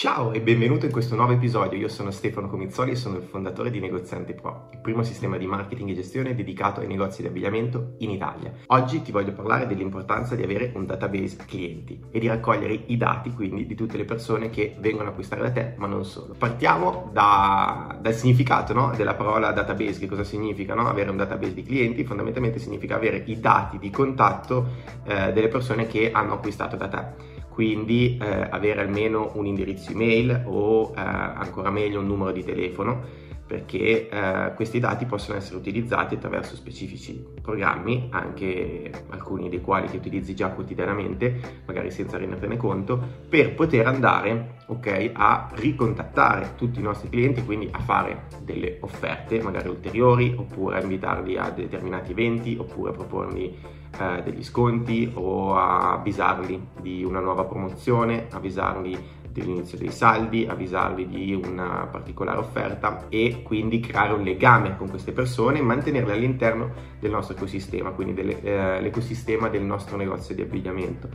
Ciao e benvenuto in questo nuovo episodio. Io sono Stefano Comizzoli e sono il fondatore di Negoziante Pro, il primo sistema di marketing e gestione dedicato ai negozi di abbigliamento in Italia. Oggi ti voglio parlare dell'importanza di avere un database clienti e di raccogliere i dati quindi di tutte le persone che vengono a acquistare da te, ma non solo. Partiamo da, dal significato no? della parola database, che cosa significa no? avere un database di clienti? Fondamentalmente significa avere i dati di contatto eh, delle persone che hanno acquistato da te quindi eh, avere almeno un indirizzo email o eh, ancora meglio un numero di telefono perché eh, questi dati possono essere utilizzati attraverso specifici programmi, anche alcuni dei quali che utilizzi già quotidianamente, magari senza rendertene conto, per poter andare okay, a ricontattare tutti i nostri clienti, quindi a fare delle offerte magari ulteriori, oppure a invitarli a determinati eventi, oppure a proporgli eh, degli sconti o a avvisarli di una nuova promozione, avvisarli dell'inizio dei saldi, avvisarvi di una particolare offerta e quindi creare un legame con queste persone e mantenerle all'interno del nostro ecosistema, quindi dell'ecosistema eh, del nostro negozio di abbigliamento.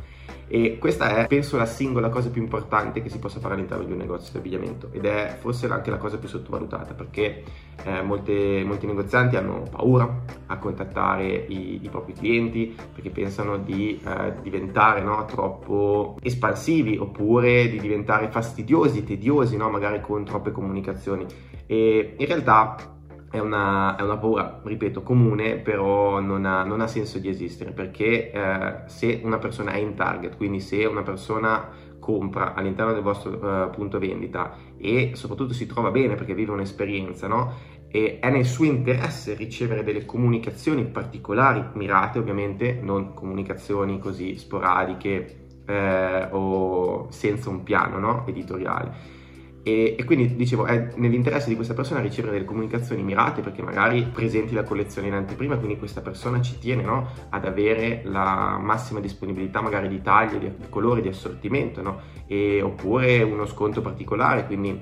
E questa è, penso, la singola cosa più importante che si possa fare all'interno di un negozio di abbigliamento ed è forse anche la cosa più sottovalutata perché eh, molte, molti negozianti hanno paura a contattare i, i propri clienti perché pensano di eh, diventare no, troppo espansivi oppure di diventare fastidiosi, tediosi, no, magari con troppe comunicazioni. E in realtà è una, è una, paura, ripeto, comune, però non ha, non ha senso di esistere, perché eh, se una persona è in target, quindi se una persona compra all'interno del vostro uh, punto vendita e soprattutto si trova bene perché vive un'esperienza, no? E è nel suo interesse ricevere delle comunicazioni particolari, mirate ovviamente, non comunicazioni così sporadiche eh, o senza un piano no? editoriale e, e, quindi dicevo, è nell'interesse di questa persona ricevere delle comunicazioni mirate perché magari presenti la collezione in anteprima, quindi questa persona ci tiene no? ad avere la massima disponibilità magari di taglio, di, di colore, di assortimento, no? e, oppure uno sconto particolare, quindi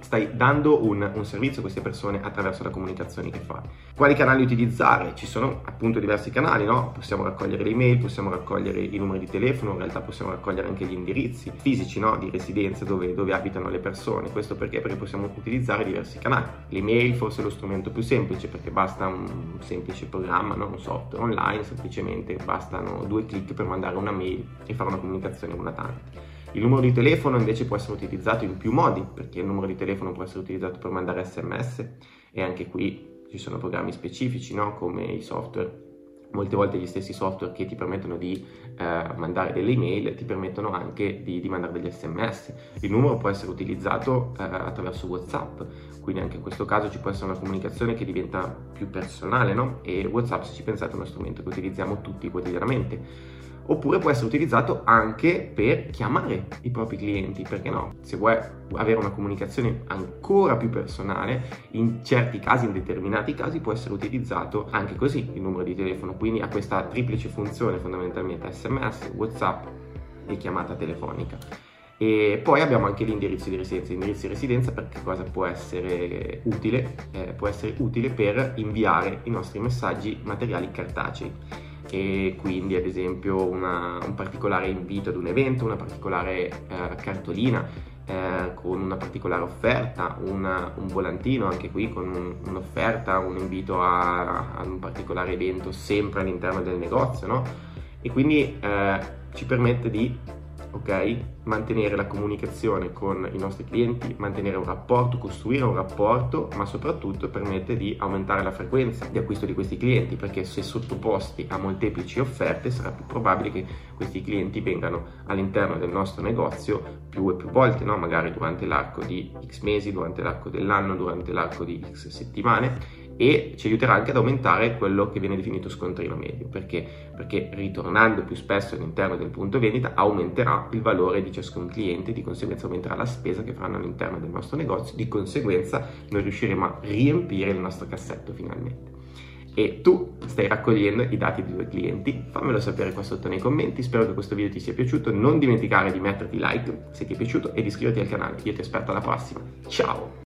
stai dando un, un, servizio a queste persone attraverso la comunicazione che fai. Quali canali utilizzare? Ci sono appunto diversi canali, no? Possiamo raccogliere le email, possiamo raccogliere i numeri di telefono, in realtà possiamo raccogliere anche gli indirizzi fisici, no? Di residenza dove, dove abitano le persone. Questo perché? Perché possiamo utilizzare diversi canali. L'email forse è lo strumento più semplice perché basta un semplice programma, no? un software online, semplicemente bastano due clic per mandare una mail e fare una comunicazione una tanto. Il numero di telefono invece può essere utilizzato in più modi, perché il numero di telefono può essere utilizzato per mandare sms e anche qui ci sono programmi specifici, no? come i software molte volte gli stessi software che ti permettono di eh, mandare delle email ti permettono anche di, di, mandare degli sms. Il numero può essere utilizzato eh, attraverso WhatsApp, quindi anche in questo caso ci può essere una comunicazione che diventa più personale, no? E WhatsApp, se ci pensate, è uno strumento che utilizziamo tutti quotidianamente oppure può essere utilizzato anche per chiamare i propri clienti, perché no? Se vuoi avere una comunicazione ancora più personale, in certi casi, in determinati casi, può essere utilizzato anche così il numero di telefono, quindi ha questa triplice funzione fondamentalmente SMS, WhatsApp e chiamata telefonica. E poi abbiamo anche l'indirizzo di residenza. L'indirizzo di residenza per che cosa può essere utile? Eh, può essere utile per inviare i nostri messaggi materiali cartacei e quindi ad esempio una, un particolare invito ad un evento, una particolare eh, cartolina eh, con una particolare offerta, una, un volantino anche qui con un, un'offerta, un invito a, un particolare evento sempre all'interno del negozio, no? E quindi eh, ci permette di ok? Mantenere la comunicazione con i nostri clienti, mantenere un rapporto, costruire un rapporto, ma soprattutto permette di aumentare la frequenza di acquisto di questi clienti, perché se sottoposti a molteplici offerte sarà più probabile che questi clienti vengano all'interno del nostro negozio più e più volte, no? magari durante l'arco di X mesi, durante l'arco dell'anno, durante l'arco di X settimane e ci aiuterà anche ad aumentare quello che viene definito scontrino medio. Perché? Perché ritornando più spesso all'interno del punto vendita aumenterà il valore di ciascun cliente, di conseguenza aumenterà la spesa che faranno all'interno del nostro negozio, di conseguenza noi riusciremo a riempire il nostro cassetto finalmente. E tu stai raccogliendo i dati dei tuoi clienti, fammelo sapere qua sotto nei commenti, spero che questo video ti sia piaciuto, non dimenticare di metterti like se ti è piaciuto e di iscriverti al canale, io ti aspetto alla prossima, ciao!